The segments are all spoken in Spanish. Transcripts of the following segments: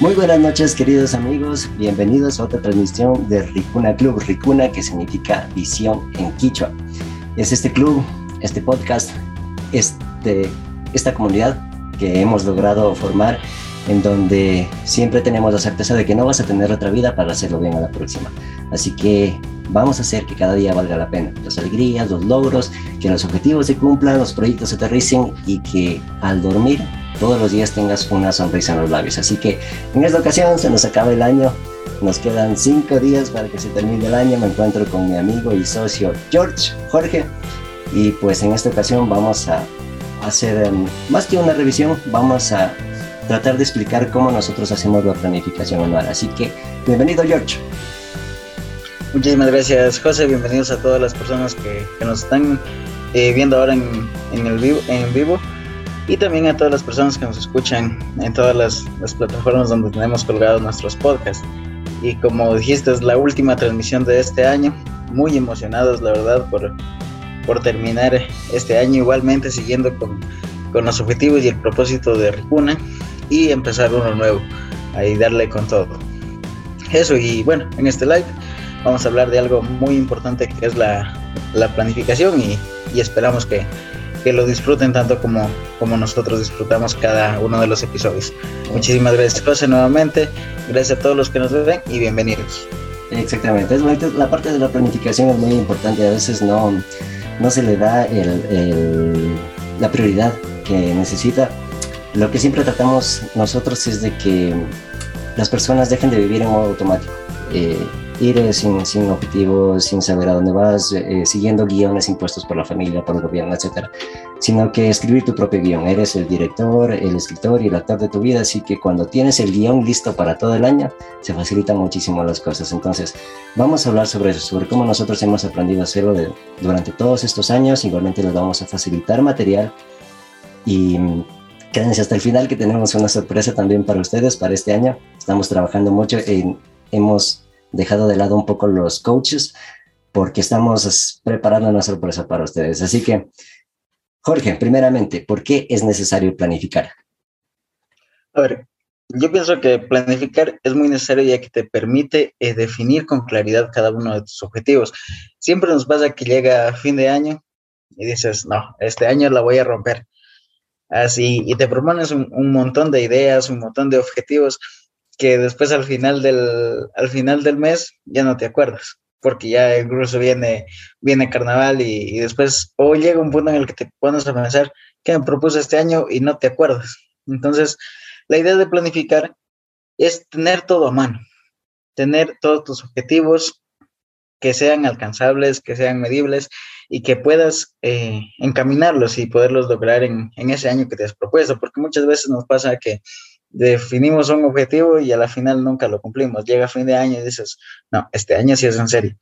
Muy buenas noches, queridos amigos. Bienvenidos a otra transmisión de Ricuna Club. Ricuna, que significa visión en Quichua. Es este club, este podcast, este, esta comunidad que hemos logrado formar en donde siempre tenemos la certeza de que no vas a tener otra vida para hacerlo bien a la próxima. Así que vamos a hacer que cada día valga la pena. Las alegrías, los logros, que los objetivos se cumplan, los proyectos se aterricen y que al dormir todos los días tengas una sonrisa en los labios. Así que en esta ocasión se nos acaba el año. Nos quedan cinco días para que se termine el año. Me encuentro con mi amigo y socio George, Jorge. Y pues en esta ocasión vamos a hacer em, más que una revisión, vamos a tratar de explicar cómo nosotros hacemos la planificación anual. Así que bienvenido George. Muchísimas gracias José, bienvenidos a todas las personas que, nos están eh, viendo ahora en, en, el vivo, en vivo y también a todas las personas que nos escuchan en todas las, las plataformas donde tenemos colgados nuestros podcasts. Y como dijiste, es la última transmisión de este año. Muy emocionados, la verdad, por, por terminar este año igualmente siguiendo con, con los objetivos y el propósito de Ricuna y empezar uno nuevo, ahí darle con todo. Eso y bueno, en este live vamos a hablar de algo muy importante que es la, la planificación y, y esperamos que, que lo disfruten tanto como, como nosotros disfrutamos cada uno de los episodios. Muchísimas gracias, José, nuevamente. Gracias a todos los que nos ven y bienvenidos. Exactamente, la parte de la planificación es muy importante, a veces no, no se le da el, la prioridad que necesita. Lo que siempre tratamos nosotros es de que las personas dejen de vivir en modo automático. Eh, ir sin, sin objetivos, sin saber a dónde vas, eh, siguiendo guiones impuestos por la familia, por el gobierno, etcétera, sino que escribir tu propio guion. Eres el director, el escritor y el actor de tu vida, así que cuando tienes el guion listo para todo el año, se facilitan muchísimo las cosas. Entonces, vamos a hablar sobre eso, sobre cómo nosotros hemos aprendido a hacerlo de, durante todos estos años. Igualmente les vamos a facilitar material y mm, quédense hasta el final que tenemos una sorpresa también para ustedes para este año. Estamos trabajando mucho en, hemos dejado de lado un poco los coaches porque estamos preparando una sorpresa para ustedes. Así que, Jorge, primeramente, ¿por qué es necesario planificar? A ver, yo pienso que planificar es muy necesario ya que te permite eh, definir con claridad cada uno de tus objetivos. Siempre nos pasa que llega fin de año y dices, no, este año la voy a romper. Así, y te propones un, un montón de ideas, un montón de objetivos, que después al final del, al final del mes ya no te acuerdas, porque ya incluso viene, viene carnaval y, después, o llega un punto en el que te pones a pensar qué me propuse este año y no te acuerdas. Entonces, la idea de planificar es tener todo a mano, tener todos tus objetivos que sean alcanzables, que sean medibles y que puedas eh, encaminarlos y poderlos lograr en, en ese año que te has propuesto, porque muchas veces nos pasa que definimos un objetivo y a la final nunca lo cumplimos. Llega fin de año y dices, no, este año sí es en serio.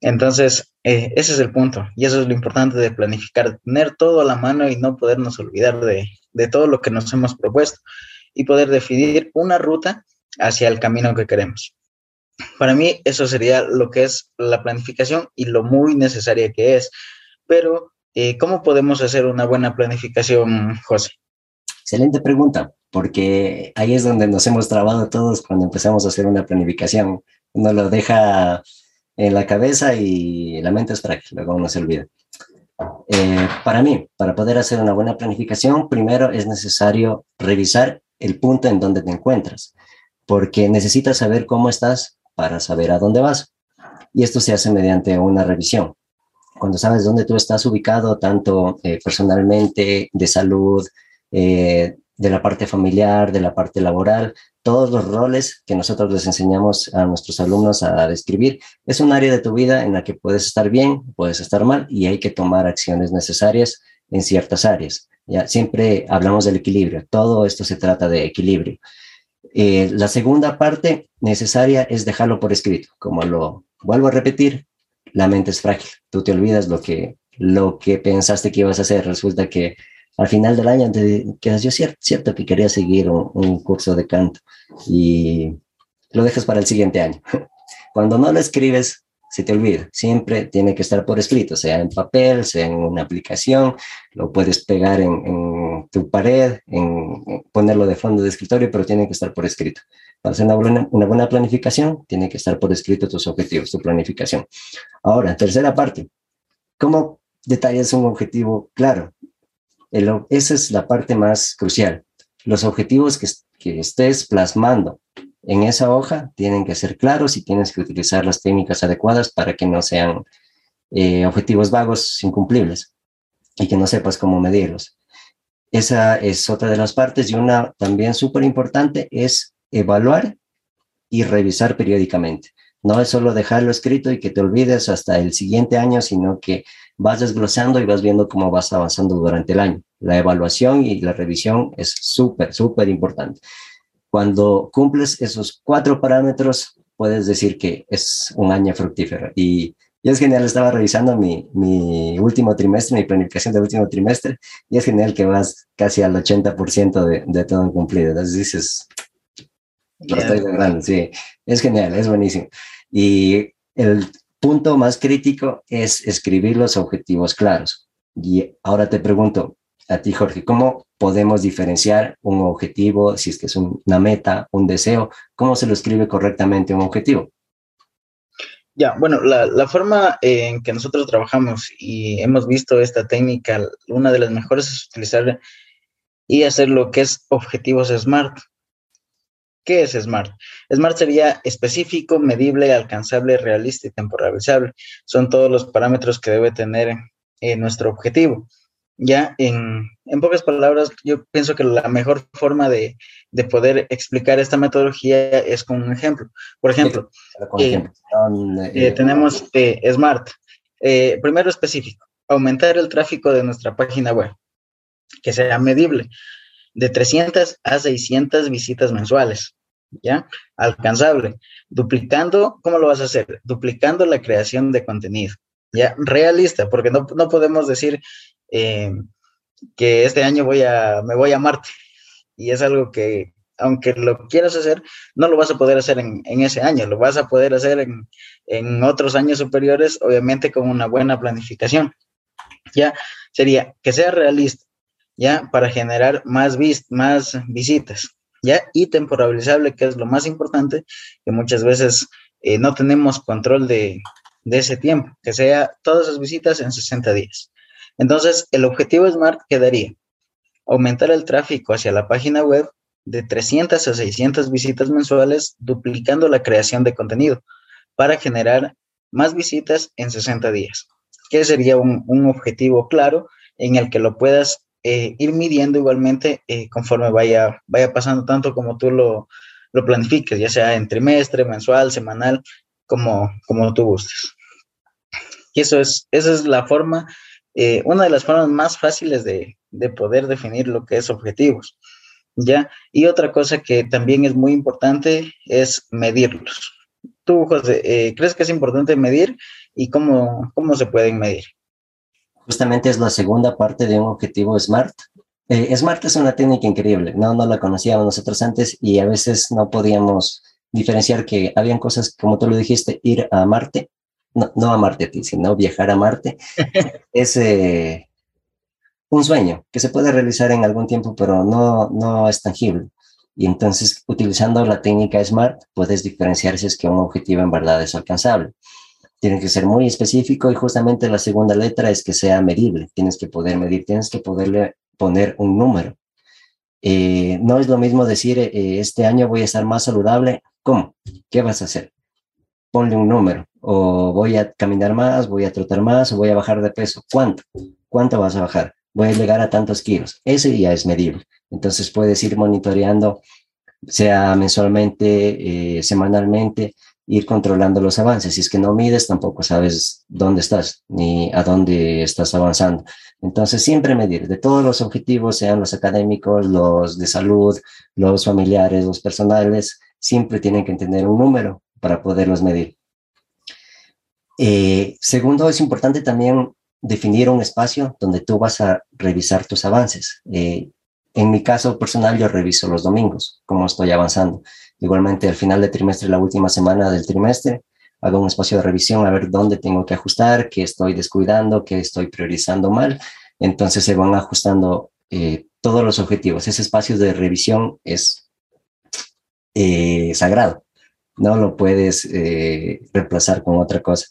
Entonces, eh, ese es el punto y eso es lo importante de planificar, tener todo a la mano y no podernos olvidar de, de todo lo que nos hemos propuesto y poder definir una ruta hacia el camino que queremos. Para mí eso sería lo que es la planificación y lo muy necesaria que es. Pero, eh, ¿cómo podemos hacer una buena planificación, José? Excelente pregunta porque ahí es donde nos hemos trabado todos cuando empezamos a hacer una planificación. Uno lo deja en la cabeza y la mente es frágil, luego uno se olvida. Eh, para mí, para poder hacer una buena planificación, primero es necesario revisar el punto en donde te encuentras, porque necesitas saber cómo estás para saber a dónde vas. Y esto se hace mediante una revisión. Cuando sabes dónde tú estás ubicado, tanto eh, personalmente, de salud, eh, de la parte familiar, de la parte laboral, todos los roles que nosotros les enseñamos a nuestros alumnos a describir. Es un área de tu vida en la que puedes estar bien, puedes estar mal y hay que tomar acciones necesarias en ciertas áreas. Ya siempre hablamos del equilibrio. Todo esto se trata de equilibrio. Eh, la segunda parte necesaria es dejarlo por escrito. Como lo vuelvo a repetir, la mente es frágil. Tú te olvidas lo que, lo que pensaste que ibas a hacer. Resulta que al final del año te quedas yo cierto, cierto que quería seguir un, curso de canto y lo dejas para el siguiente año. Cuando no lo escribes, se te olvida. Siempre tiene que estar por escrito, sea en papel, sea en una aplicación, lo puedes pegar en, tu pared, en ponerlo de fondo de escritorio, pero tienen que estar por escrito. Para hacer una buena, una buena planificación, tiene que estar por escrito tus objetivos, tu planificación. Ahora, tercera parte, ¿cómo detallas un objetivo claro? Esa es la parte más crucial. Los objetivos que, que estés plasmando en esa hoja tienen que ser claros y tienes que utilizar las técnicas adecuadas para que no sean eh, objetivos vagos incumplibles y que no sepas cómo medirlos. Esa es otra de las partes y una también súper importante es evaluar y revisar periódicamente. No es solo dejarlo escrito y que te olvides hasta el siguiente año, sino que vas desglosando y vas viendo cómo vas avanzando durante el año. La evaluación y la revisión es súper, súper importante. Cuando cumples esos cuatro parámetros, puedes decir que es un año fructífero. Y, y es genial, estaba revisando mi, mi, último trimestre, mi planificación del último trimestre, y es genial que vas casi al 80% de, de todo cumplido. Entonces dices, lo estoy logrando, sí, es genial, es buenísimo. Y el punto más crítico es escribir los objetivos claros. Y ahora te pregunto a ti, Jorge, ¿cómo podemos diferenciar un objetivo, si es que es una meta, un deseo? ¿Cómo se lo escribe correctamente un objetivo? Ya, bueno, la, forma en que nosotros trabajamos y hemos visto esta técnica, una de las mejores es utilizar y hacer lo que es objetivos SMART. ¿Qué es SMART? SMART sería específico, medible, alcanzable, realista y temporalizable. Son todos los parámetros que debe tener eh, nuestro objetivo. Ya, en, en, pocas palabras, yo pienso que la mejor forma de, de, poder explicar esta metodología es con un ejemplo. Por ejemplo, eh, eh, tenemos SMART. primero específico, aumentar el tráfico de nuestra página web, que sea medible, de 300 a 600 visitas mensuales. ¿Ya? Alcanzable. Duplicando, ¿cómo lo vas a hacer? Duplicando la creación de contenido, ¿ya? Realista, porque no, no podemos decir eh, que este año voy a, me voy a Marte. Y es algo que, aunque lo quieras hacer, no lo vas a poder hacer en, en ese año, lo vas a poder hacer en, en otros años superiores, obviamente con una buena planificación. Ya sería que sea realista, ya para generar más, vis más visitas, ¿ya? Y temporalizable, que es lo más importante, que muchas veces eh, no tenemos control de, de, ese tiempo, que sea todas esas visitas en 60 días. Entonces, el objetivo SMART quedaría aumentar el tráfico hacia la página web de 300 a 600 visitas mensuales, duplicando la creación de contenido para generar más visitas en 60 días, que sería un, un objetivo claro en el que lo puedas eh, ir midiendo igualmente eh, conforme vaya, vaya pasando, tanto como tú lo, lo planifiques, ya sea en trimestre, mensual, semanal, como, como tú gustes. Y eso es, esa es la forma, eh, una de las formas más fáciles de, de, poder definir lo que es objetivos. ¿ya? Y otra cosa que también es muy importante es medirlos. Tú, José, ¿crees que es importante medir y cómo, cómo se pueden medir? Justamente es la segunda parte de un objetivo SMART. Eh, SMART es una técnica increíble, no, no la conocíamos nosotros antes y a veces no podíamos diferenciar que habían cosas, como tú lo dijiste, ir a Marte, no, no a Marte a ti, sino viajar a Marte, es eh, un sueño que se puede realizar en algún tiempo, pero no, no es tangible. Y entonces, utilizando la técnica SMART, puedes diferenciar si es que un objetivo en verdad es alcanzable tiene que ser muy específico y justamente la segunda letra es que sea medible. Tienes que poder medir, tienes que poderle poner un número. Eh, no es lo mismo decir, eh, este año voy a estar más saludable. ¿Cómo? ¿Qué vas a hacer? Ponle un número. O voy a caminar más, voy a trotar más, o voy a bajar de peso. ¿Cuánto? ¿Cuánto vas a bajar? Voy a llegar a tantos kilos. Ese ya es medible. Entonces puedes ir monitoreando, sea mensualmente, eh, semanalmente, ir controlando los avances. Si es que no mides, tampoco sabes dónde estás ni a dónde estás avanzando. Entonces, siempre medir de todos los objetivos, sean los académicos, los de salud, los familiares, los personales, siempre tienen que tener un número para poderlos medir. Eh, segundo, es importante también definir un espacio donde tú vas a revisar tus avances. Eh, en mi caso personal, yo reviso los domingos, cómo estoy avanzando. Igualmente, al final del trimestre, la última semana del trimestre, hago un espacio de revisión a ver dónde tengo que ajustar, qué estoy descuidando, qué estoy priorizando mal. Entonces se van ajustando eh, todos los objetivos. Ese espacio de revisión es eh, sagrado, no lo puedes eh, reemplazar con otra cosa.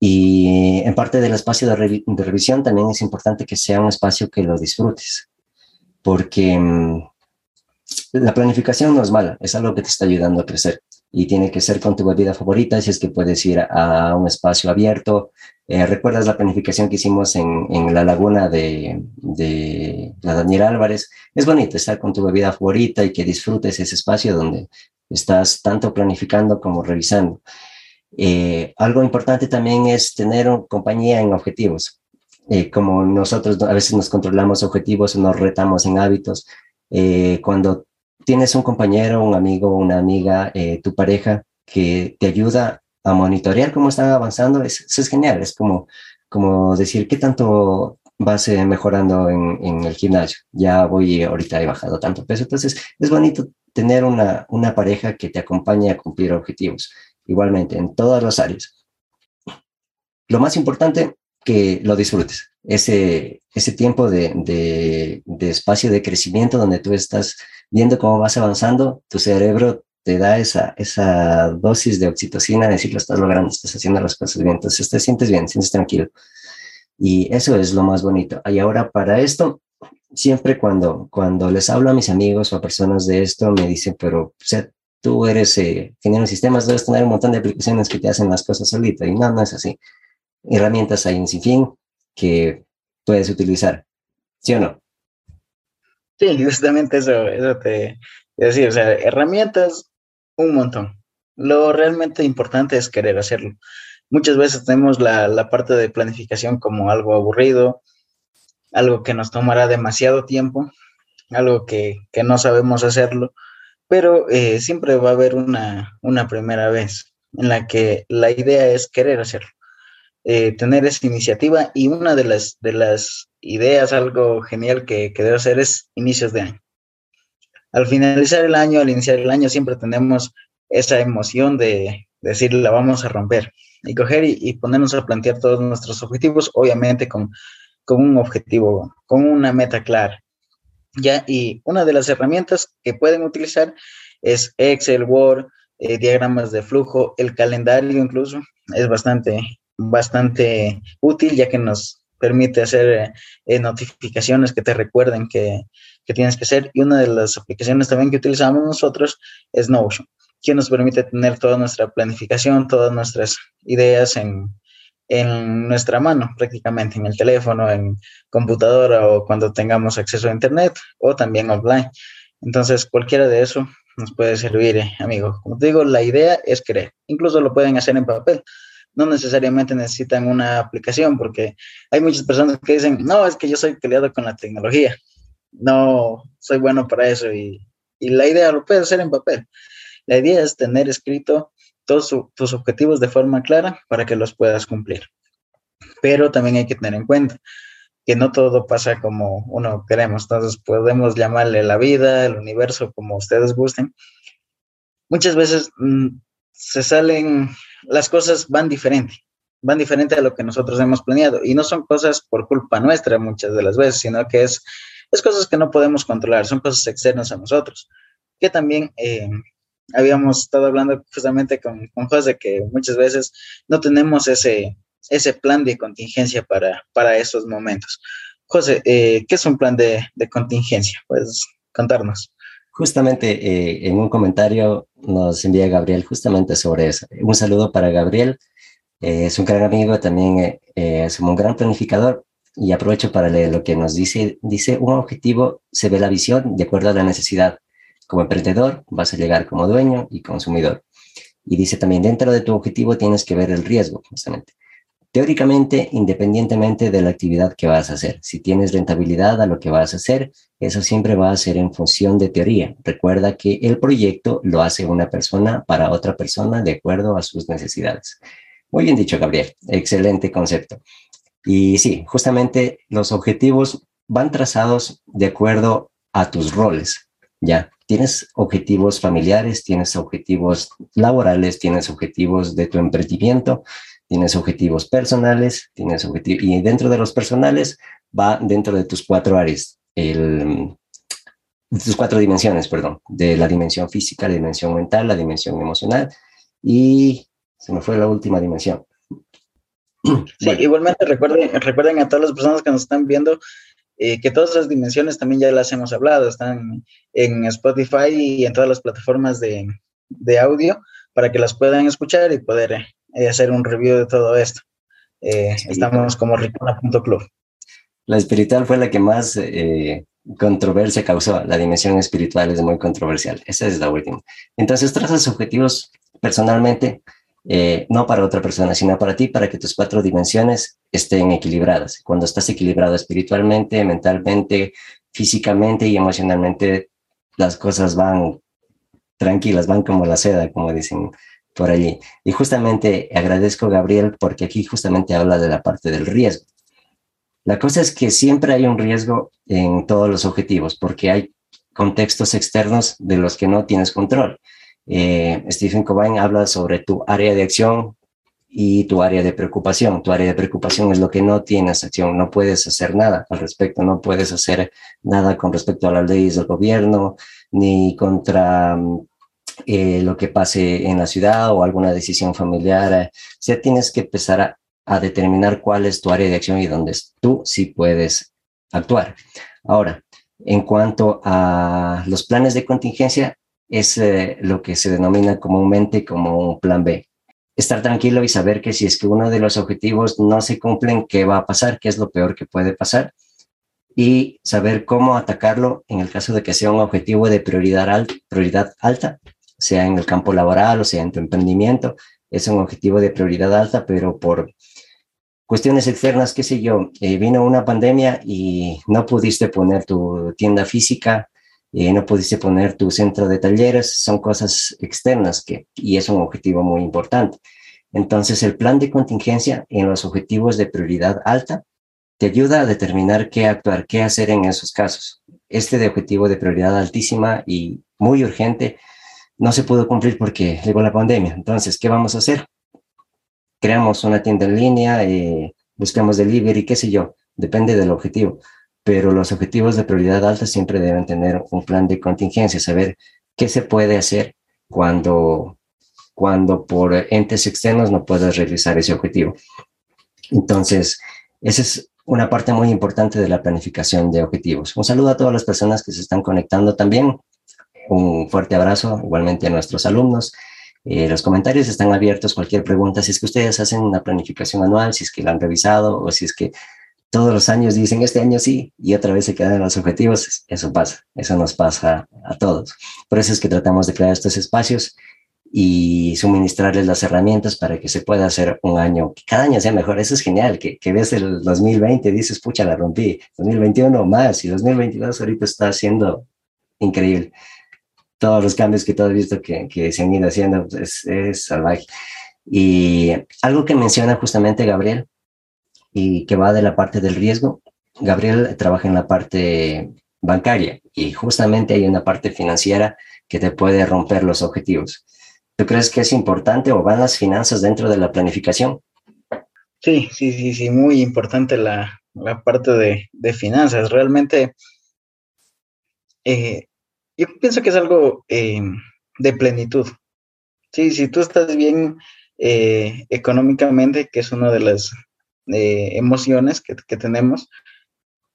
Y en parte del espacio de, revisión también es importante que sea un espacio que lo disfrutes, porque mm, la planificación no es mala, es algo que te está ayudando a crecer y tiene que ser con tu bebida favorita, si es que puedes ir a un espacio abierto. Eh, ¿Recuerdas la planificación que hicimos en, la laguna de, de, la Daniel Álvarez? Es bonito estar con tu bebida favorita y que disfrutes ese espacio donde estás tanto planificando como revisando. Eh, algo importante también es tener compañía en objetivos. Eh, como nosotros a veces nos controlamos objetivos o nos retamos en hábitos, cuando tienes un compañero, un amigo, una amiga, eh, tu pareja que te ayuda a monitorear cómo están avanzando, eso es genial. Es como, como decir, ¿qué tanto vas eh, mejorando en, en, el gimnasio? Ya voy, ahorita he bajado tanto peso. Entonces, es bonito tener una, una pareja que te acompañe a cumplir objetivos, igualmente, en todas las áreas. Lo más importante, que lo disfrutes. Ese, ese tiempo de, de, de espacio de crecimiento donde tú estás viendo cómo vas avanzando, tu cerebro te da esa, esa dosis de oxitocina, decir, lo estás logrando, estás haciendo las cosas bien, entonces te sientes bien, sientes tranquilo. Y eso es lo más bonito. Y ahora para esto, siempre cuando, cuando les hablo a mis amigos o a personas de esto, me dicen, pero o sea, tú eres eh, ingeniero de sistemas, debes tener un montón de aplicaciones que te hacen las cosas solita. Y no, no es así. Herramientas hay un sinfín que puedes utilizar. ¿Sí o no? Sí, justamente eso, eso te decir, o sea, herramientas, un montón. Lo realmente importante es querer hacerlo. Muchas veces tenemos la, la parte de planificación como algo aburrido, algo que nos tomará demasiado tiempo, algo que, que no sabemos hacerlo, pero eh, siempre va a haber una, una primera vez en la que la idea es querer hacerlo. Eh, tener esa iniciativa y una de las, de las ideas, algo genial que, que debe hacer es inicios de año. Al finalizar el año, al iniciar el año, siempre tenemos esa emoción de, decir, la vamos a romper y coger y, ponernos a plantear todos nuestros objetivos, obviamente con, con un objetivo, con una meta clara. ¿ya? Y una de las herramientas que pueden utilizar es Excel, Word, eh, diagramas de flujo, el calendario incluso, es bastante bastante útil ya que nos permite hacer eh, notificaciones que te recuerden que, que, tienes que hacer. Y una de las aplicaciones también que utilizamos nosotros es Notion, que nos permite tener toda nuestra planificación, todas nuestras ideas en, en nuestra mano, prácticamente en el teléfono, en computadora o cuando tengamos acceso a Internet o también offline. Entonces, cualquiera de eso nos puede servir, eh, amigo. Como te digo, la idea es creer. Incluso lo pueden hacer en papel no necesariamente necesitan una aplicación, porque hay muchas personas que dicen, no, es que yo soy peleado con la tecnología, no soy bueno para eso, y, y la idea lo puedes hacer en papel. La idea es tener escrito todos tus objetivos de forma clara para que los puedas cumplir. Pero también hay que tener en cuenta que no todo pasa como uno queremos, entonces podemos llamarle la vida, el universo, como ustedes gusten. Muchas veces mm, se salen las cosas van diferente, van diferente a lo que nosotros hemos planeado. Y no son cosas por culpa nuestra muchas de las veces, sino que es, es cosas que no podemos controlar, son cosas externas a nosotros. Que también eh, habíamos estado hablando justamente con, con José, que muchas veces no tenemos ese, ese plan de contingencia para, para esos momentos. José, eh, ¿qué es un plan de, de contingencia? Puedes contarnos. Justamente eh, en un comentario nos envía Gabriel justamente sobre eso. Un saludo para Gabriel. Eh, es un gran amigo, también eh, es un gran planificador y aprovecho para leer lo que nos dice. Dice, un objetivo se ve la visión de acuerdo a la necesidad. Como emprendedor vas a llegar como dueño y consumidor. Y dice también, dentro de tu objetivo tienes que ver el riesgo, justamente. Teóricamente, independientemente de la actividad que vas a hacer, si tienes rentabilidad a lo que vas a hacer, eso siempre va a ser en función de teoría. Recuerda que el proyecto lo hace una persona para otra persona de acuerdo a sus necesidades. Muy bien dicho, Gabriel. Excelente concepto. Y sí, justamente los objetivos van trazados de acuerdo a tus roles. Ya, tienes objetivos familiares, tienes objetivos laborales, tienes objetivos de tu emprendimiento Tienes objetivos personales, tienes objetivos, y dentro de los personales va dentro de tus cuatro áreas, el, tus cuatro dimensiones, perdón, de la dimensión física, la dimensión mental, la dimensión emocional y se me fue la última dimensión. Sí, igualmente recuerden, recuerden a todas las personas que nos están viendo eh, que todas las dimensiones también ya las hemos hablado, están en Spotify y en todas las plataformas de, de audio para que las puedan escuchar y poder eh, hacer un review de todo esto. Eh, estamos como ricona.club. La espiritual fue la que más controversia causó. La dimensión espiritual es muy controversial. Esa es la última. Entonces, trazas objetivos personalmente eh, no para otra persona, sino para ti, para que tus cuatro dimensiones estén equilibradas. Cuando estás equilibrado espiritualmente, mentalmente, físicamente y emocionalmente, las cosas van tranquilas, van como la seda, como dicen por allí. Y justamente agradezco a Gabriel porque aquí justamente habla de la parte del riesgo. La cosa es que siempre hay un riesgo en todos los objetivos porque hay contextos externos de los que no tienes control. Eh, Stephen Covine habla sobre tu área de acción y tu área de preocupación. Tu área de preocupación es lo que no tienes acción, no puedes hacer nada al respecto, no puedes hacer nada con respecto a las leyes del gobierno, ni contra eh, lo que pase en la ciudad o alguna decisión familiar. Sea, tienes que empezar a, determinar cuál es tu área de acción y dónde tú sí puedes actuar. Ahora, en cuanto a los planes de contingencia, es eh, lo que se denomina comúnmente como un plan B. Estar tranquilo y saber que si es que uno de los objetivos no se cumplen, ¿qué va a pasar? ¿Qué es lo peor que puede pasar? Y saber cómo atacarlo en el caso de que sea un objetivo de prioridad alta, sea en el campo laboral o sea en tu emprendimiento. Es un objetivo de prioridad alta, pero por cuestiones externas, qué sé yo, eh, vino una pandemia y no pudiste poner tu tienda física eh, no pudiste poner tu centro de talleres, son cosas externas que, y es un objetivo muy importante. Entonces, el plan de contingencia en los objetivos de prioridad alta te ayuda a determinar qué actuar, qué hacer en esos casos. Este de objetivo de prioridad altísima y muy urgente no se pudo cumplir porque llegó la pandemia. Entonces, ¿qué vamos a hacer? Creamos una tienda en línea, eh, buscamos delivery, qué sé yo, depende del objetivo pero los objetivos de prioridad alta siempre deben tener un plan de contingencia, saber qué se puede hacer cuando, cuando por entes externos no puedes realizar ese objetivo. Entonces, esa es una parte muy importante de la planificación de objetivos. Un saludo a todas las personas que se están conectando también. Un fuerte abrazo igualmente a nuestros alumnos. Eh, los comentarios están abiertos. Cualquier pregunta, si es que ustedes hacen una planificación anual, si es que la han revisado o si es que todos los años dicen este año sí y otra vez se quedan en los objetivos, eso pasa, eso nos pasa a todos. Por eso es que tratamos de crear estos espacios y suministrarles las herramientas para que se pueda hacer un año, que cada año sea mejor. Eso es genial, que, que ves el 2020 y dices, pucha, la rompí, 2021 más y 2022 ahorita está siendo increíble. Todos los cambios que tú has visto que, que se han ido haciendo pues, es, es salvaje. Y algo que menciona justamente Gabriel y que va de la parte del riesgo. Gabriel trabaja en la parte bancaria y justamente hay una parte financiera que te puede romper los objetivos. ¿Tú crees que es importante o van las finanzas dentro de la planificación? Sí, sí, sí, sí, muy importante la, la parte de, de, finanzas. Realmente, eh, yo pienso que es algo eh, de plenitud. Sí, si tú estás bien eh, económicamente, que es una de las emociones que, tenemos,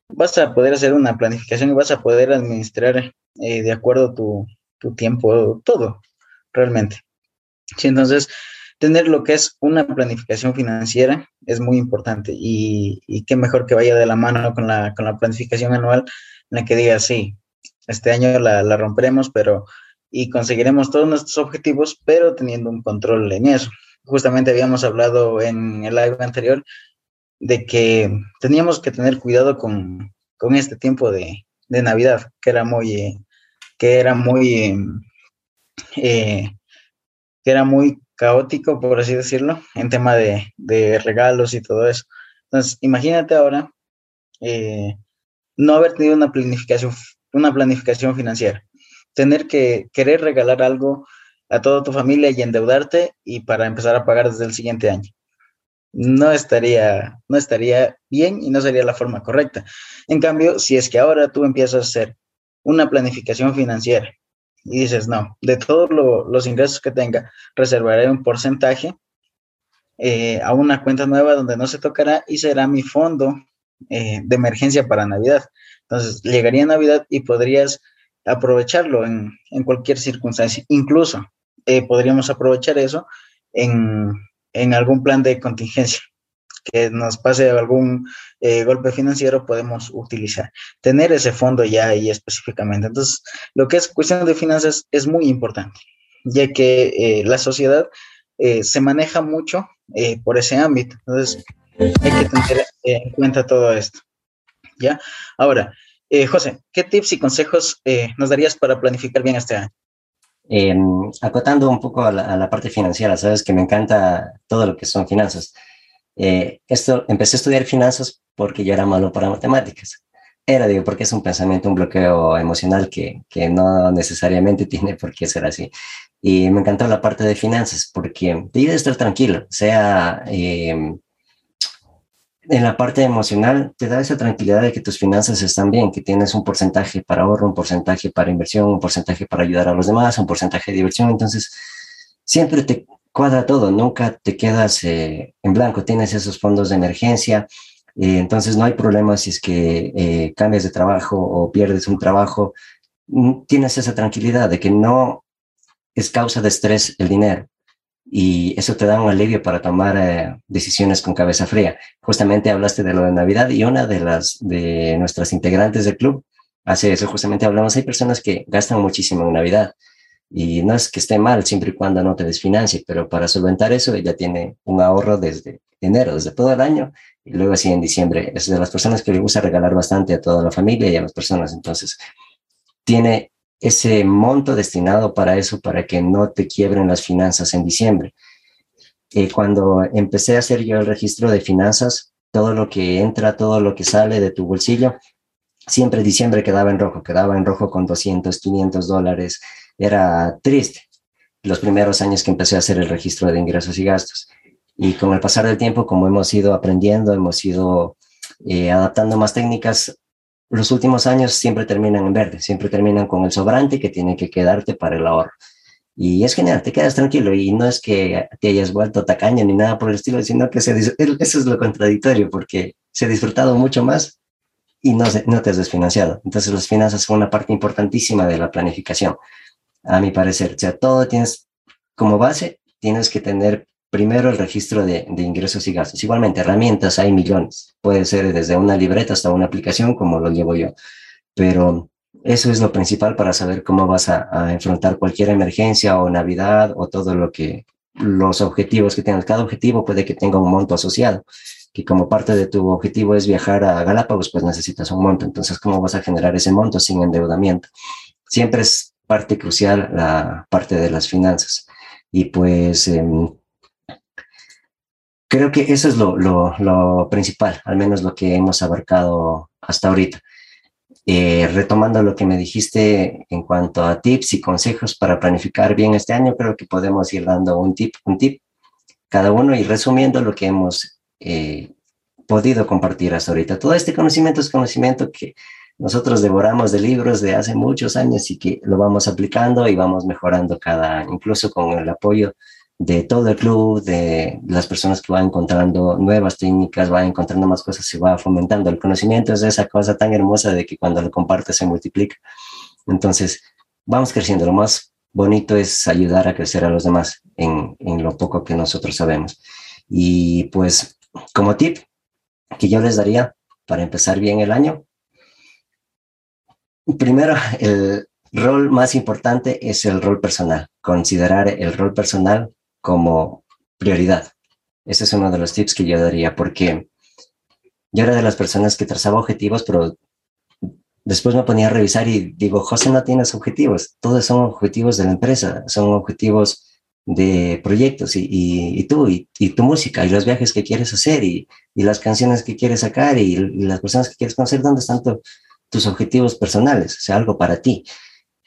vas a poder hacer una planificación y vas a poder administrar eh, de acuerdo tu, tu tiempo, todo, realmente. Sí, entonces, tener lo que es una planificación financiera es muy importante y, y, qué mejor que vaya de la mano con la, con la planificación anual en la que diga, sí, este año la, la romperemos, pero y conseguiremos todos nuestros objetivos, pero teniendo un control en eso. Justamente habíamos hablado en el live anterior de que teníamos que tener cuidado con, este tiempo de, Navidad, que era muy, que era muy, eh, que era muy caótico, por así decirlo, en tema de, regalos y todo eso. Entonces, imagínate ahora eh, no haber tenido una planificación, una planificación financiera, tener que querer regalar algo a toda tu familia y endeudarte y para empezar a pagar desde el siguiente año. no estaría, no estaría bien y no sería la forma correcta. En cambio, si es que ahora tú empiezas a hacer una planificación financiera y dices, no, de todos los ingresos que tenga, reservaré un porcentaje eh, a una cuenta nueva donde no se tocará y será mi fondo eh, de emergencia para Navidad. Entonces, llegaría Navidad y podrías aprovecharlo en, en cualquier circunstancia. Incluso eh, podríamos aprovechar eso en, en, algún plan de contingencia que nos pase algún eh, golpe financiero, podemos utilizar. Tener ese fondo ya ahí específicamente. Entonces, lo que es cuestión de finanzas es muy importante, ya que eh, la sociedad se maneja mucho por ese ámbito. Entonces, hay que tener en cuenta todo esto. ¿Ya? Ahora, José, ¿qué tips y consejos nos darías para planificar bien este año? Em, acotando un poco a la, parte financiera, sabes que me encanta todo lo que son finanzas. Eh, esto, empecé a estudiar finanzas porque yo era malo para matemáticas. Era, digo, porque es un pensamiento, un bloqueo emocional que, que no necesariamente tiene por qué ser así. Y me encantó la parte de finanzas porque te ayuda a estar tranquilo, sea eh, en la parte emocional te da esa tranquilidad de que tus finanzas están bien, que tienes un porcentaje para ahorro, un porcentaje para inversión, un porcentaje para ayudar a los demás, un porcentaje de diversión. Entonces, siempre te cuadra todo, nunca te quedas eh, en blanco, tienes esos fondos de emergencia. Eh, entonces, no hay problema si es que eh, cambias de trabajo o pierdes un trabajo. Mm, tienes esa tranquilidad de que no es causa de estrés el dinero y eso te da un alivio para tomar eh, decisiones con cabeza fría. Justamente hablaste de lo de Navidad y una de las de nuestras integrantes del club hace eso, justamente hablamos, hay personas que gastan muchísimo en Navidad y no es que esté mal siempre y cuando no te desfinancie, pero para solventar eso ella tiene un ahorro desde enero, desde todo el año y luego así en diciembre. Es de las personas que le gusta regalar bastante a toda la familia y a las personas, entonces tiene ese monto destinado para eso, para que no te quiebren las finanzas en diciembre. Eh, cuando empecé a hacer yo el registro de finanzas, todo lo que entra, todo lo que sale de tu bolsillo, siempre diciembre quedaba en rojo, quedaba en rojo con 200, 500 dólares. Era triste los primeros años que empecé a hacer el registro de ingresos y gastos. Y con el pasar del tiempo, como hemos ido aprendiendo, hemos ido eh, adaptando más técnicas, los últimos años siempre terminan en verde, siempre terminan con el sobrante que tiene que quedarte para el ahorro. Y es genial, te quedas tranquilo y no es que te hayas vuelto tacaño ni nada por el estilo, sino que se, eso es lo contradictorio, porque se ha disfrutado mucho más y no, no te has desfinanciado. Entonces las finanzas son una parte importantísima de la planificación, a mi parecer. O sea, todo tienes como base, tienes que tener Primero, el registro de, ingresos y gastos. Igualmente, herramientas hay millones. Puede ser desde una libreta hasta una aplicación, como lo llevo yo. Pero eso es lo principal para saber cómo vas a, a enfrentar cualquier emergencia o Navidad o todo lo que, los objetivos que tengas. Cada objetivo puede que tenga un monto asociado, que como parte de tu objetivo es viajar a Galápagos, pues necesitas un monto. Entonces, ¿cómo vas a generar ese monto sin endeudamiento? Siempre es parte crucial la parte de las finanzas. Y pues em, Creo que eso es lo, lo, principal, al menos lo que hemos abarcado hasta ahorita. Eh, retomando lo que me dijiste en cuanto a tips y consejos para planificar bien este año, creo que podemos ir dando un tip, un tip cada uno y resumiendo lo que hemos eh, podido compartir hasta ahorita. Todo este conocimiento es conocimiento que nosotros devoramos de libros de hace muchos años y que lo vamos aplicando y vamos mejorando cada, incluso con el apoyo de todo el club, de las personas que van encontrando nuevas técnicas, van encontrando más cosas, se va fomentando. El conocimiento es esa cosa tan hermosa de que cuando lo compartes se multiplica. Entonces, vamos creciendo. Lo más bonito es ayudar a crecer a los demás en, en lo poco que nosotros sabemos. Y pues, como tip que yo les daría para empezar bien el año, primero, el rol más importante es el rol personal. Considerar el rol personal como prioridad. Ese es uno de los tips que yo daría, porque yo era de las personas que trazaba objetivos, pero después me ponía a revisar y digo, José, no tienes objetivos, todos son objetivos de la empresa, son objetivos de proyectos y, tú y, tu música y los viajes que quieres hacer y, las canciones que quieres sacar y, las personas que quieres conocer, ¿dónde están tus objetivos personales? O sea, algo para ti.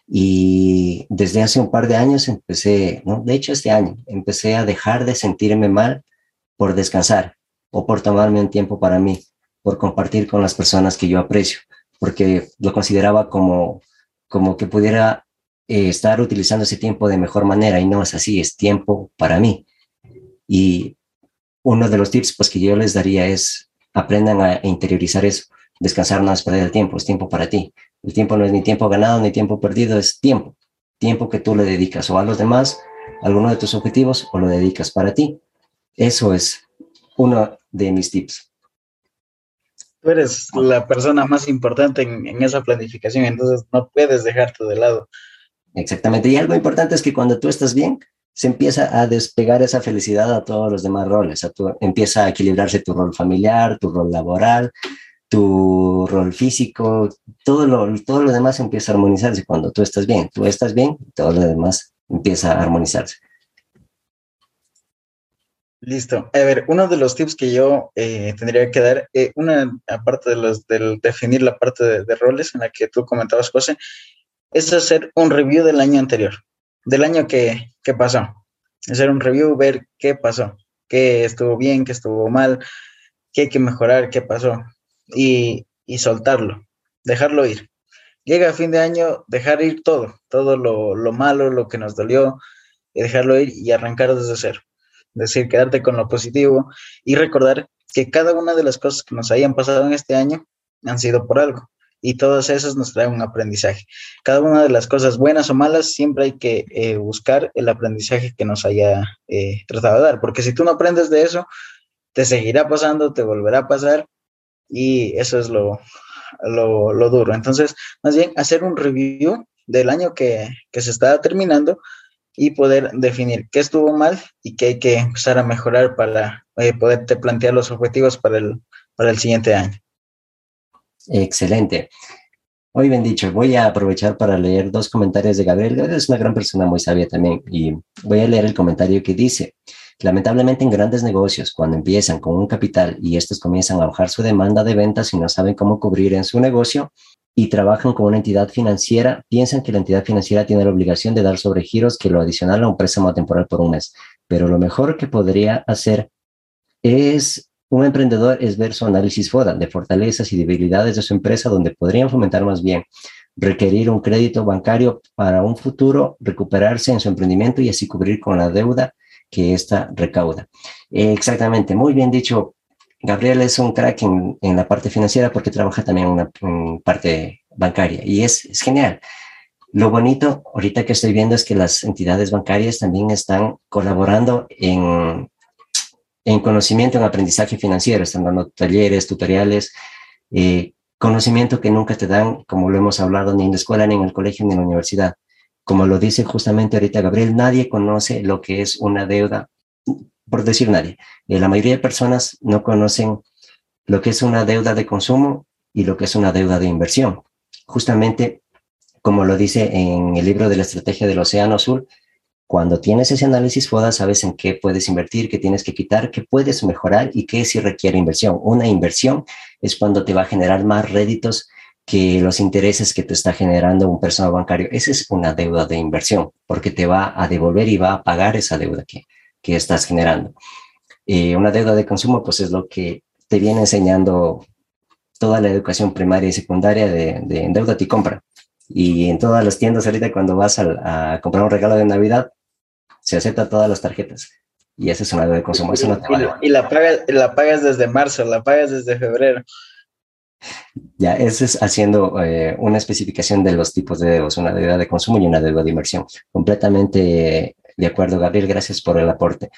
Y desde hace un par de años empecé, ¿no? De hecho, este año empecé a dejar de sentirme mal por descansar o por tomarme un tiempo para mí, por compartir con las personas que yo aprecio, porque lo consideraba como, como que pudiera eh, estar utilizando ese tiempo de mejor manera y no es así, es tiempo para mí. Y uno de los tips pues, que yo les daría es aprendan a interiorizar eso. Descansar no es perder el tiempo, es tiempo para ti. El tiempo no es ni tiempo ganado ni tiempo perdido, es tiempo. Tiempo que tú le dedicas o a los demás, a alguno de tus objetivos, o lo dedicas para ti. Eso es uno de mis tips. Tú eres la persona más importante en, en esa planificación, entonces no puedes dejarte de lado. Exactamente. Y algo importante es que cuando tú estás bien, se empieza a despegar esa felicidad a todos los demás roles. A empieza a equilibrarse tu rol familiar, tu rol laboral, tu rol físico, todo lo, todo lo demás empieza a armonizarse cuando tú estás bien. Tú estás bien, todo lo demás empieza a armonizarse. Listo. A ver, uno de los tips que yo eh, tendría que dar, eh, una aparte de los del definir la parte de, roles en la que tú comentabas, José, es hacer un review del año anterior del año que, que pasó. Hacer un review, ver qué pasó, qué estuvo bien, qué estuvo mal, qué hay que mejorar, qué pasó. Y, y soltarlo, dejarlo ir. Llega a fin de año, dejar ir todo, todo lo, lo malo, lo que nos dolió, dejarlo ir y arrancar desde cero. Es decir, quedarte con lo positivo y recordar que cada una de las cosas que nos hayan pasado en este año han sido por algo y todas esas nos traen un aprendizaje. Cada una de las cosas buenas o malas, siempre hay que eh, buscar el aprendizaje que nos haya eh, tratado de dar, porque si tú no aprendes de eso, te seguirá pasando, te volverá a pasar y eso es lo, lo, duro. Entonces, más bien, hacer un review del año que, se está terminando y poder definir qué estuvo mal y qué hay que empezar a mejorar para eh, poderte plantear los objetivos para el, para el siguiente año. Excelente. Muy bien dicho. Voy a aprovechar para leer dos comentarios de Gabriel. Es una gran persona muy sabia también. Y voy a leer el comentario que dice, lamentablemente en grandes negocios, cuando empiezan con un capital y estos comienzan a bajar su demanda de ventas y no saben cómo cubrir en su negocio y trabajan con una entidad financiera, piensan que la entidad financiera tiene la obligación de dar sobregiros que lo adicional a un préstamo temporal por un mes. Pero lo mejor que podría hacer es un emprendedor es ver su análisis FODA de fortalezas y debilidades de su empresa donde podrían fomentar más bien requerir un crédito bancario para un futuro, recuperarse en su emprendimiento y así cubrir con la deuda que ésta recauda. exactamente, muy bien dicho. Gabriel es un crack en, la parte financiera porque trabaja también en una parte bancaria y es, es genial. Lo bonito ahorita que estoy viendo es que las entidades bancarias también están colaborando en en conocimiento, en aprendizaje financiero, están dando talleres, tutoriales, eh, conocimiento que nunca te dan, como lo hemos hablado, ni en la escuela, ni en el colegio, ni en la universidad. Como lo dice justamente ahorita Gabriel, nadie conoce lo que es una deuda, por decir nadie. Eh, la mayoría de personas no conocen lo que es una deuda de consumo y lo que es una deuda de inversión. Justamente, como lo dice en el libro de la estrategia del Océano Azul, cuando tienes ese análisis FODA, sabes en qué puedes invertir, qué tienes que quitar, qué puedes mejorar y qué sí requiere inversión. Una inversión es cuando te va a generar más réditos que los intereses que te está generando un personal bancario. Esa es una deuda de inversión, porque te va a devolver y va a pagar esa deuda que, que estás generando. Eh, una deuda de consumo, pues es lo que te viene enseñando toda la educación primaria y secundaria de, de deuda y compra. Y en todas las tiendas ahorita cuando vas a, a comprar un regalo de Navidad, se acepta todas las tarjetas. Y esa es una deuda de consumo. Eso no te vale. Y, la, pagas, la pagas desde marzo, la pagas desde febrero. Ya, eso es haciendo eh, una especificación de los tipos de deudas, una deuda de consumo y una deuda de inversión. Completamente de acuerdo, Gabriel, gracias por el aporte.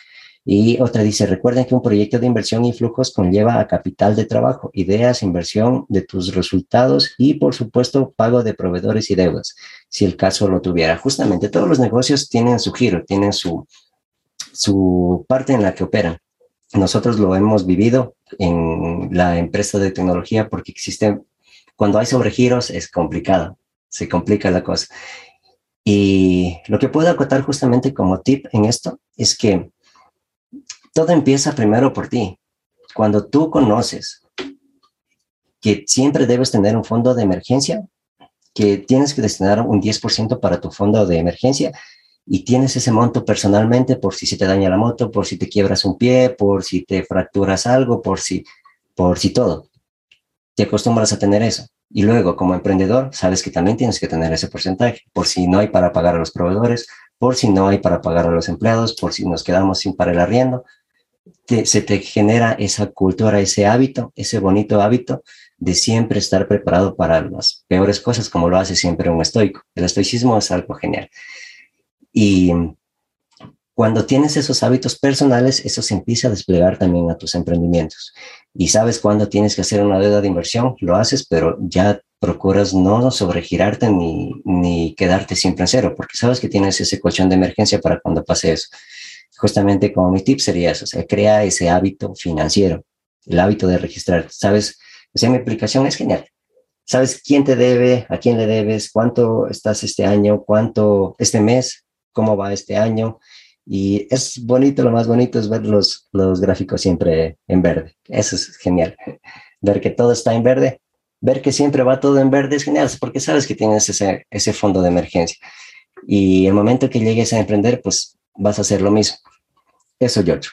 Y otra dice, recuerden que un proyecto de inversión y flujos conlleva a capital de trabajo, ideas, inversión de tus resultados y, por supuesto, pago de proveedores y deudas, si el caso lo tuviera. Justamente todos los negocios tienen su giro, tienen su, su parte en la que operan. Nosotros lo hemos vivido en la empresa de tecnología porque existen, cuando hay sobregiros es complicado, se complica la cosa. Y lo que puedo acotar justamente como tip en esto es que todo empieza primero por ti. Cuando tú conoces que siempre debes tener un fondo de emergencia, que tienes que destinar un 10% para tu fondo de emergencia, y tienes ese monto personalmente por si se te daña la moto, por si te quiebras un pie, por si te fracturas algo, por si, por si todo. Te acostumbras a tener eso. Y luego, como emprendedor, sabes que también tienes que tener ese porcentaje, por si no hay para pagar a los proveedores, por si no hay para pagar a los empleados, por si nos quedamos sin para el arriendo. se te genera esa cultura, ese hábito, ese bonito hábito de siempre estar preparado para las peores cosas, como lo hace siempre un estoico. El estoicismo es algo genial. Y cuando tienes esos hábitos personales, eso se empieza a desplegar también a tus emprendimientos. Y sabes cuándo tienes que hacer una deuda de inversión, lo haces, pero ya procuras no sobregirarte ni, ni quedarte siempre en cero, porque sabes que tienes ese colchón de emergencia para cuando pase eso. Justamente como mi tip sería eso, o crea ese hábito financiero, el hábito de registrar. Sabes, o mi aplicación es genial. Sabes quién te debe, a quién le debes, cuánto estás este año, cuánto este mes, cómo va este año. Y es bonito, lo más bonito es ver los, los gráficos siempre en verde. Eso es genial. Ver que todo está en verde, ver que siempre va todo en verde es genial, porque sabes que tienes ese, ese fondo de emergencia. Y el momento que llegues a emprender, pues vas a hacer lo mismo. Eso, George.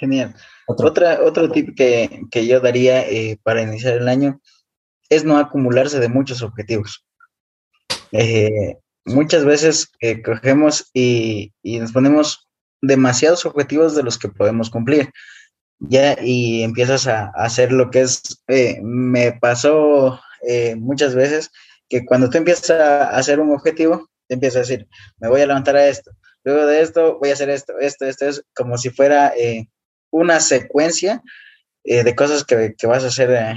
Genial. ¿Otro? Otra, otro tip que, que yo daría eh, para iniciar el año es no acumularse de muchos objetivos. Eh, muchas veces eh, cogemos y, nos ponemos demasiados objetivos de los que podemos cumplir. Ya, y empiezas a, hacer lo que es, eh, me pasó eh, muchas veces que cuando tú empiezas a hacer un objetivo, te empiezas a decir, me voy a levantar a esto, luego de esto voy a hacer esto, esto, esto, es como si fuera una secuencia de cosas que, que, vas a hacer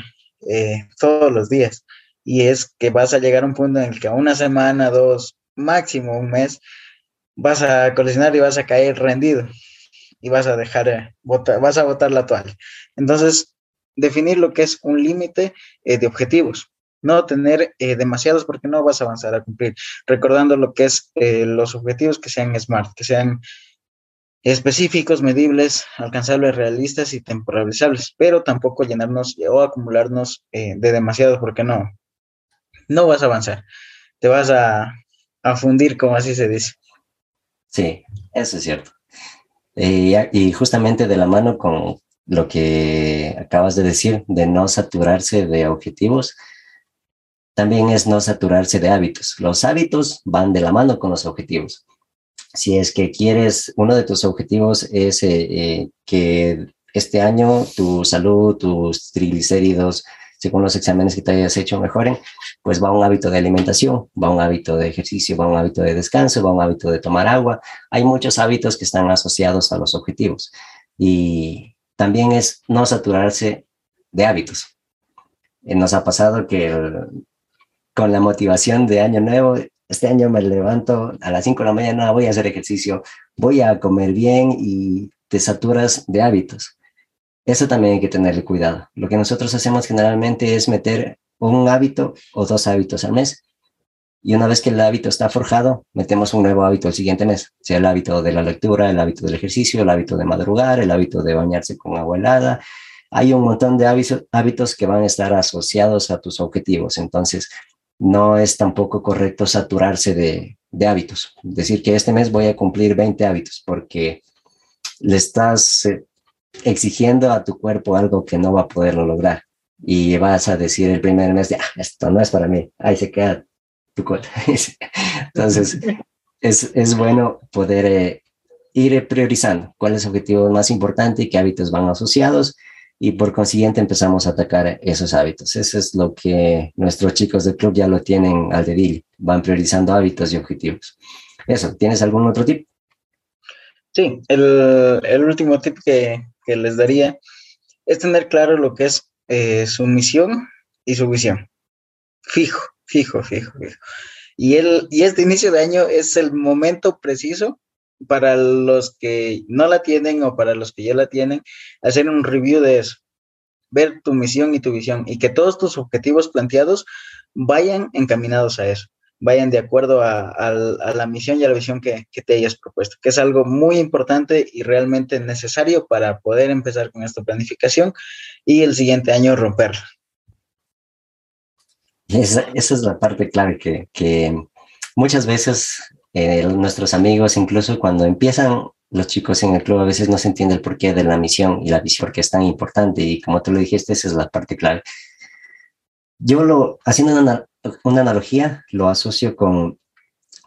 todos los días. Y es que vas a llegar a un punto en el que una semana, dos, máximo un mes, vas a coleccionar y vas a caer rendido y vas a dejar, eh, vas a botar la toalla. Entonces, definir lo que es un límite eh, de objetivos, no tener eh, demasiados porque no vas a avanzar a cumplir, recordando lo que es los objetivos que sean smart, que sean específicos, medibles, alcanzables, realistas y temporalizables, pero tampoco llenarnos o acumularnos de demasiados porque no, no vas a avanzar. Te vas a, a fundir, como así se dice. Sí, eso es cierto. Eh, y justamente de la mano con lo que acabas de decir, de no saturarse de objetivos, también es no saturarse de hábitos. Los hábitos van de la mano con los objetivos. Si es que quieres, uno de tus objetivos es eh, eh, que este año tu salud, tus triglicéridos, según los exámenes que te hayas hecho mejoren, pues va un hábito de alimentación, va un hábito de ejercicio, va un hábito de descanso, va un hábito de tomar agua. Hay muchos hábitos que están asociados a los objetivos. Y también es no saturarse de hábitos. Eh, nos ha pasado que con la motivación de año nuevo, este año me levanto a las 5 de la mañana, voy a hacer ejercicio, voy a comer bien y te saturas de hábitos. Eso también hay que tenerle cuidado. Lo que nosotros hacemos generalmente es meter un hábito o dos hábitos al mes. Y una vez que el hábito está forjado, metemos un nuevo hábito el siguiente mes, sea el hábito de la lectura, el hábito del ejercicio, el hábito de madrugar, el hábito de bañarse con agua helada. Hay un montón de hábitos que van a estar asociados a tus objetivos. Entonces, no es tampoco correcto saturarse de, de hábitos. Decir que este mes voy a cumplir 20 hábitos porque le estás eh, exigiendo a tu cuerpo algo que no va a poderlo lograr. Y vas a decir el primer mes de, ah, esto no es para mí, ahí se queda tu cuerpo. Entonces, es, es, bueno poder eh, ir priorizando cuál es el objetivo más importante y qué hábitos van asociados y por consiguiente empezamos a atacar esos hábitos. Eso es lo que nuestros chicos del club ya lo tienen al dedillo, van priorizando hábitos y objetivos. Eso, ¿tienes algún otro tip? Sí, el, el último tip que, que les daría es tener claro lo que es eh, su misión y su visión. Fijo, fijo, fijo, fijo. Y, y este inicio de año es el momento preciso para los que no la tienen o para los que ya la tienen, hacer un review de eso, ver tu misión y tu visión y que todos tus objetivos planteados vayan encaminados a eso vayan de acuerdo a, la misión y a la visión que, te hayas propuesto, que es algo muy importante y realmente necesario para poder empezar con esta planificación y el siguiente año romperla. Esa, esa es la parte clave que, muchas veces eh, nuestros amigos, incluso cuando empiezan los chicos en el club, a veces no se entiende el porqué de la misión y la visión que es tan importante. Y como tú lo dijiste, esa es la parte clave. Yo lo, haciendo una, una analogía, lo asocio con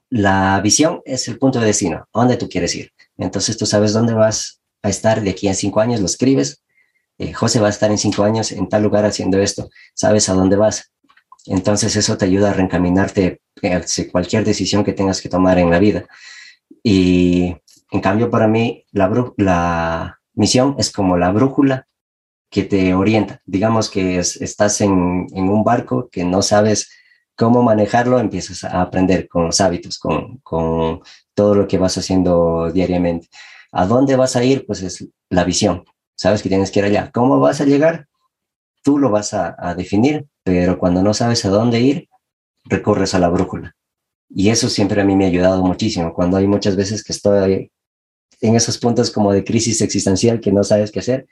la visión es el punto de destino, dónde tú quieres ir. Entonces tú sabes dónde vas a estar de aquí a cinco años, lo escribes. Eh, José va a estar en cinco años en tal lugar haciendo esto, sabes a dónde vas. Entonces eso te ayuda a reencaminarte hacia cualquier decisión que tengas que tomar en la vida. Y en cambio para mí la, misión es como la brújula que te orienta. Digamos que estás en un barco que no sabes cómo manejarlo, empiezas a aprender con los hábitos, con, con todo lo que vas haciendo diariamente. ¿A dónde vas a ir? Pues es la visión. Sabes que tienes que ir allá. ¿Cómo vas a llegar? Tú lo vas a, definir, pero cuando no sabes a dónde ir, recurres a la brújula. Y eso siempre a mí me ha ayudado muchísimo. Cuando hay muchas veces que estoy en esos puntos como de crisis existencial que no sabes qué hacer,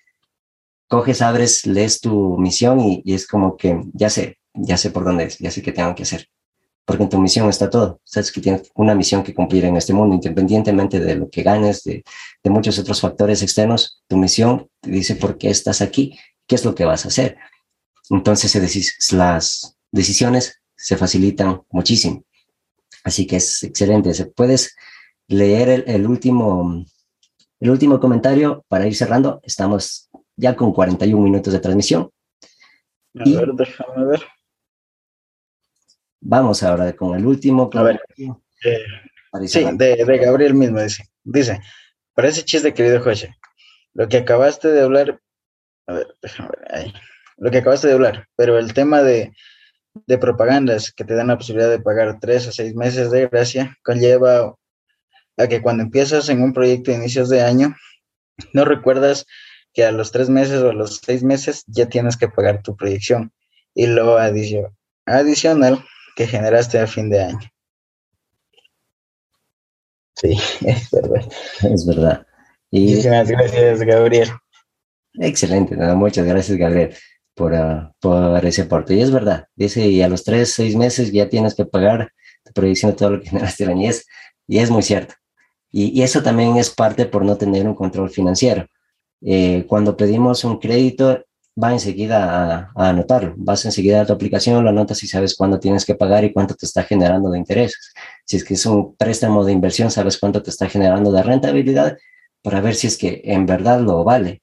coges, abres, lees tu misión y es como que ya sé, ya sé por dónde es, ya sé qué tengo que hacer. Porque en tu misión está todo. Sabes que tienes una misión que cumplir en este mundo, independientemente de lo que ganes, de, de muchos otros factores externos. Tu misión te dice por qué estás aquí, qué es lo que vas a hacer. Entonces las decisiones se facilitan muchísimo. Así que es excelente. Puedes leer el, el, último, el último comentario para ir cerrando. Estamos ya con 41 minutos de transmisión. A y, ver, déjame ver. Vamos ahora con el último. A ver. Eh, sí, de, de, Gabriel mismo dice. Dice, parece chiste, querido José. Lo que acabaste de hablar, a ver, déjame ver ahí. Lo que acabaste de hablar, pero el tema de, de propagandas que te dan la posibilidad de pagar tres o seis meses de gracia conlleva a que cuando empiezas en un proyecto de inicios de año, no recuerdas que a los tres meses o a los seis meses ya tienes que pagar tu proyección y lo adicional que generaste a fin de año. Sí, es verdad. Es verdad. Y... Muchísimas gracias, Gabriel. Excelente, muchas gracias, Gabriel, por, uh, por ese aporte. Y es verdad, dice, y a los tres, seis meses ya tienes que pagar tu proyección de todo lo que generaste el año. Y es, y es muy cierto. Y, y, eso también es parte por no tener un control financiero. Eh, cuando pedimos un crédito, va enseguida a, a, anotarlo. Vas enseguida a tu aplicación, lo anotas y sabes cuándo tienes que pagar y cuánto te está generando de intereses. Si es que es un préstamo de inversión, sabes cuánto te está generando de rentabilidad para ver si es que en verdad lo vale.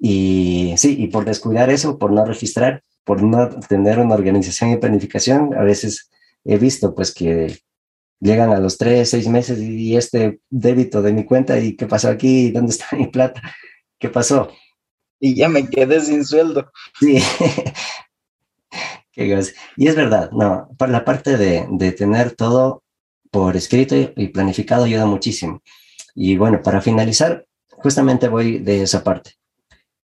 Y sí, y por descuidar eso, por no registrar, por no tener una organización y planificación, a veces he visto pues que llegan a los tres, seis meses y este débito de mi cuenta y qué pasó aquí, dónde está mi plata, qué pasó y ya me quedé sin sueldo. Sí. y es verdad, no, para la parte de, de tener todo por escrito y planificado ayuda muchísimo. Y bueno, para finalizar, justamente voy de esa parte.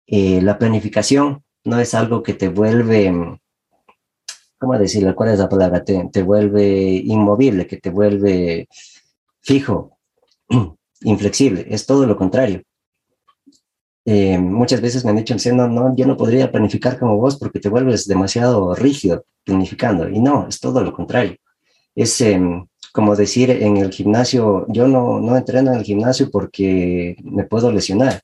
Eh, la planificación no es algo que te vuelve, ¿cómo decirlo? ¿Cuál es la palabra? Te, te vuelve inmovible, que te vuelve fijo, inflexible. Es todo lo contrario. Eh, muchas veces me han dicho, no, no, yo no podría planificar como vos porque te vuelves demasiado rígido planificando. Y no, es todo lo contrario. Es eh, como decir en el gimnasio, yo no, no entreno en el gimnasio porque me puedo lesionar.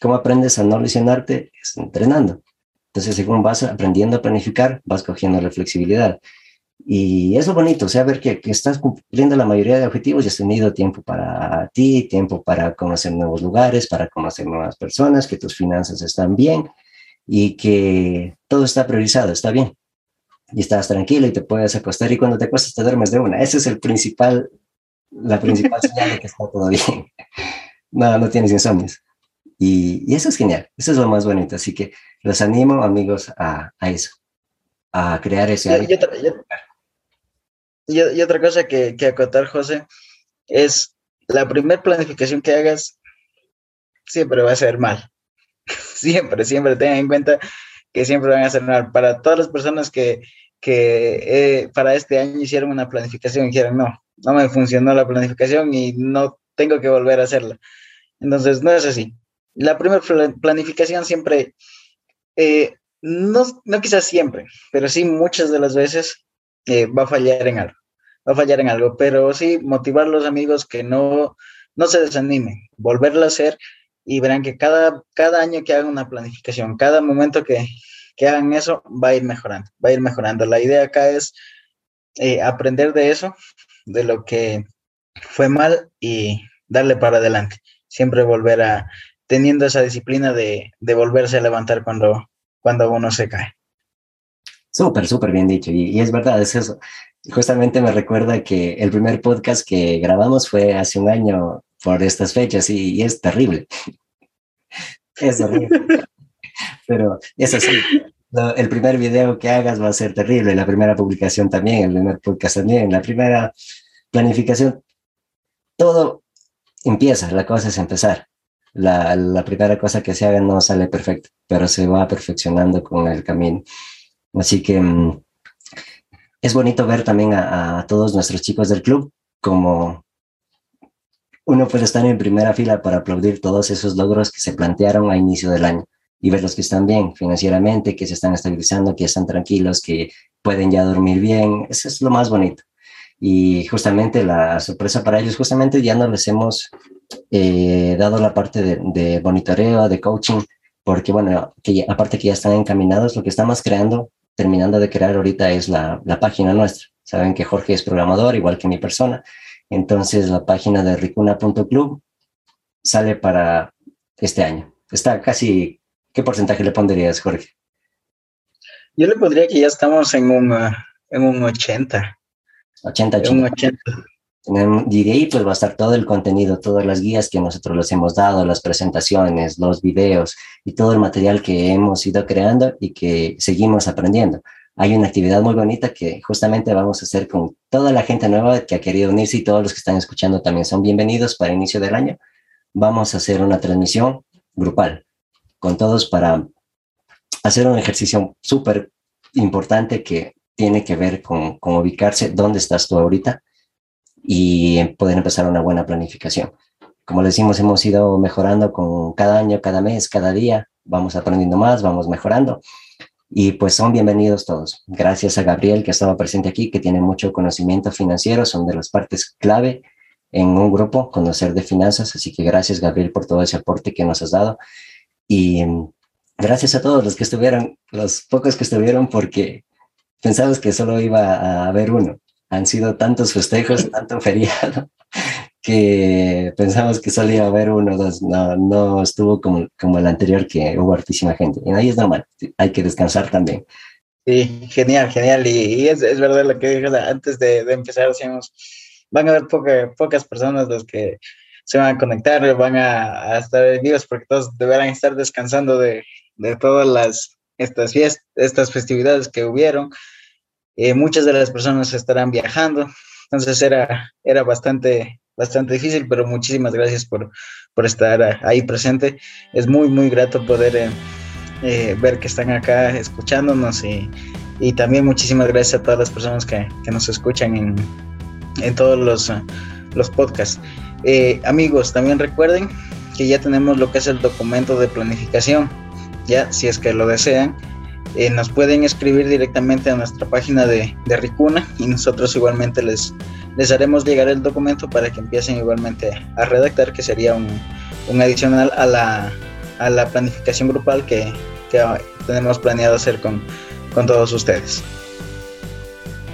¿Cómo aprendes a no lesionarte? Es entrenando. Entonces, según vas aprendiendo a planificar, vas cogiendo la flexibilidad. Y es lo bonito, o sea, ver que, que, estás cumpliendo la mayoría de objetivos y has tenido tiempo para ti, tiempo para conocer nuevos lugares, para conocer nuevas personas, que tus finanzas están bien y que todo está priorizado, está bien. Y estás tranquilo y te puedes acostar y cuando te acuestas te duermes de una. Ese es el principal, la principal señal de que está todo bien. No, no tienes insomnios. Y, y, eso es genial, eso es lo más bonito. Así que los animo, amigos, a, a eso, a crear ese... Yo, yo, yo, y, y otra cosa que, que, acotar, José, es la primera planificación que hagas siempre va a ser mal. siempre, siempre tengan en cuenta que siempre van a ser mal. Para todas las personas que, que eh, para este año hicieron una planificación y dijeron, no, no me funcionó la planificación y no tengo que volver a hacerla. Entonces, no es así. La primera planificación siempre, eh, no, no quizás siempre, pero sí muchas de las veces eh, va a fallar en algo. Va a fallar en algo, pero sí motivar a los amigos que no, no se desanimen, volverlo a hacer y verán que cada, cada año que hagan una planificación, cada momento que, que hagan eso, va a ir mejorando, va a ir mejorando. La idea acá es eh, aprender de eso, de lo que fue mal y darle para adelante. Siempre volver a, teniendo esa disciplina de, de volverse a levantar cuando, cuando uno se cae. Súper, súper bien dicho. Y, y, es verdad, es eso. Justamente me recuerda que el primer podcast que grabamos fue hace un año por estas fechas y, es terrible. es horrible. Pero es así. Lo, el primer video que hagas va a ser terrible, la primera publicación también, el primer podcast también, la primera planificación. Todo empieza, la cosa es empezar. La, la primera cosa que se haga no sale perfecto, pero se va perfeccionando con el camino. Así que um, es bonito ver también a, todos nuestros chicos del club como uno puede estar en primera fila para aplaudir todos esos logros que se plantearon a inicio del año y ver los que están bien financieramente, que se están estabilizando, que están tranquilos, que pueden ya dormir bien. Eso es lo más bonito. Y justamente la sorpresa para ellos, justamente ya no les hemos eh, dado la parte de, de monitoreo, de coaching, porque bueno, que ya, aparte que ya están encaminados, lo que estamos creando terminando de crear ahorita es la, la, página nuestra. Saben que Jorge es programador, igual que mi persona. Entonces la página de ricuna.club sale para este año. Está casi, ¿qué porcentaje le pondrías, Jorge? Yo le pondría que ya estamos en un, en un 80. 80, 80. Un 80. Y de ahí pues va a estar todo el contenido, todas las guías que nosotros les hemos dado, las presentaciones, los videos y todo el material que hemos ido creando y que seguimos aprendiendo. Hay una actividad muy bonita que justamente vamos a hacer con toda la gente nueva que ha querido unirse y todos los que están escuchando también son bienvenidos para inicio del año. Vamos a hacer una transmisión grupal con todos para hacer un ejercicio súper importante que tiene que ver con, con ubicarse dónde estás tú ahorita y poder empezar una buena planificación. Como decimos, hemos ido mejorando con cada año, cada mes, cada día, vamos aprendiendo más, vamos mejorando. Y pues son bienvenidos todos. Gracias a Gabriel que estaba presente aquí, que tiene mucho conocimiento financiero, son de las partes clave en un grupo, conocer de finanzas. Así que gracias Gabriel por todo ese aporte que nos has dado. Y gracias a todos los que estuvieron, los pocos que estuvieron, porque pensamos que solo iba a haber uno han sido tantos festejos, tanto feriado, que pensamos que solo iba a haber uno o dos. No, no estuvo como, como el anterior, que hubo hartísima gente. Y ahí es normal, hay que descansar también. Sí, genial, genial. Y, y es, es, verdad lo que dije antes de, de, empezar, decíamos, van a haber poca, pocas personas las que se van a conectar, van a, a estar vivos porque todos deberán estar descansando de, de todas las estas fiestas, estas festividades que hubieron. Eh, muchas de las personas estarán viajando, entonces era, era bastante, bastante difícil, pero muchísimas gracias por, por estar ahí presente. Es muy, muy grato poder eh, eh, ver que están acá escuchándonos y, y, también muchísimas gracias a todas las personas que, que nos escuchan en, en todos los, los podcasts. Amigos, también recuerden que ya tenemos lo que es el documento de planificación, ya si es que lo desean eh, nos pueden escribir directamente a nuestra página de, de, Ricuna y nosotros igualmente les, les haremos llegar el documento para que empiecen igualmente a redactar, que sería un, un adicional a la, a la, planificación grupal que, que, tenemos planeado hacer con, con todos ustedes.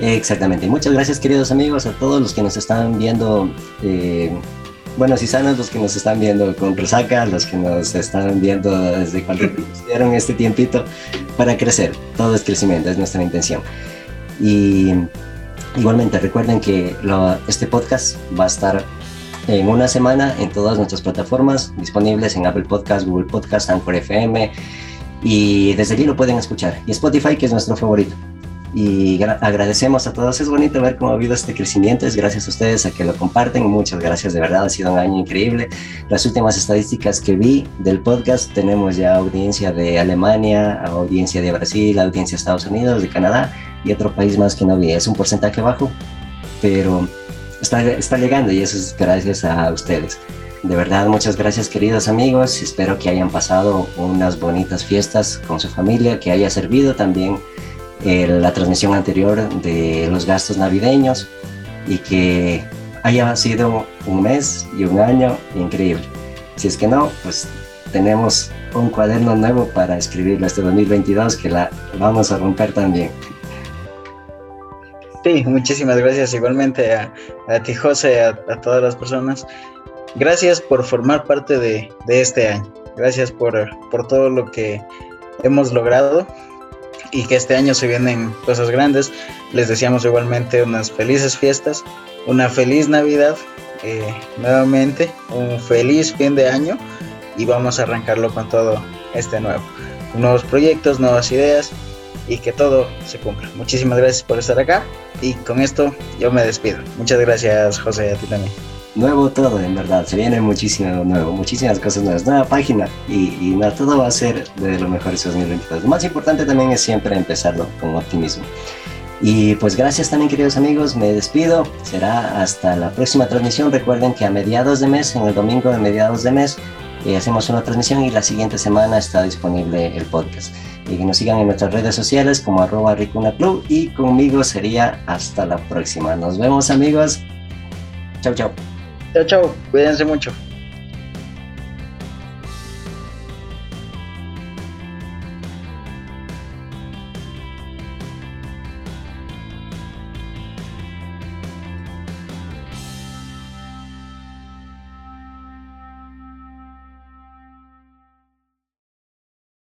Exactamente. Muchas gracias queridos amigos, a todos los que nos están viendo. Eh, buenos y sanos los que nos están viendo con resaca, los que nos están viendo desde cuando dieron este tiempito para crecer. Todo es crecimiento, es nuestra intención. Y igualmente recuerden que este podcast va a estar en una semana en todas nuestras plataformas disponibles en Apple Podcast, Google Podcast, Anchor FM y desde allí lo pueden escuchar. Y Spotify, que es nuestro favorito y agradecemos a todos. Es bonito ver cómo ha habido este crecimiento. Es gracias a ustedes a que lo comparten. Muchas gracias, de verdad. Ha sido un año increíble. Las últimas estadísticas que vi del podcast, tenemos ya audiencia de Alemania, audiencia de Brasil, audiencia de Estados Unidos, de Canadá y otro país más que no vi. Es un porcentaje bajo, pero está, está llegando y eso es gracias a ustedes. De verdad, muchas gracias queridos amigos. Espero que hayan pasado unas bonitas fiestas con su familia, que haya servido también eh, la transmisión anterior de los gastos navideños y que haya sido un mes y un año increíble. Si es que no, pues tenemos un cuaderno nuevo para escribirlo este 2022 que la vamos a romper también. Sí, muchísimas gracias igualmente a, ti José, a, a, todas las personas. Gracias por formar parte de, de este año. Gracias por, por todo lo que hemos logrado y que este año se vienen cosas grandes. Les deseamos igualmente unas felices fiestas, una feliz Navidad, eh, nuevamente un feliz fin de año y vamos a arrancarlo con todo este nuevo. Nuevos proyectos, nuevas ideas y que todo se cumpla. Muchísimas gracias por estar acá y con esto yo me despido. Muchas gracias José, a ti también nuevo todo, en verdad. Se viene muchísimo nuevo, muchísimas cosas nuevas, nueva página y, y nada, todo va a ser de lo mejor este 2022. Lo más importante también es siempre empezarlo con optimismo. Y pues gracias también queridos amigos, me despido, será hasta la próxima transmisión. Recuerden que a mediados de mes, en el domingo de mediados de mes, eh, hacemos una transmisión y la siguiente semana está disponible el podcast. Y que nos sigan en nuestras redes sociales como arroba Ricuna Club y conmigo sería hasta la próxima. Nos vemos amigos. Chau, chau. Chao, chao. Cuídense mucho.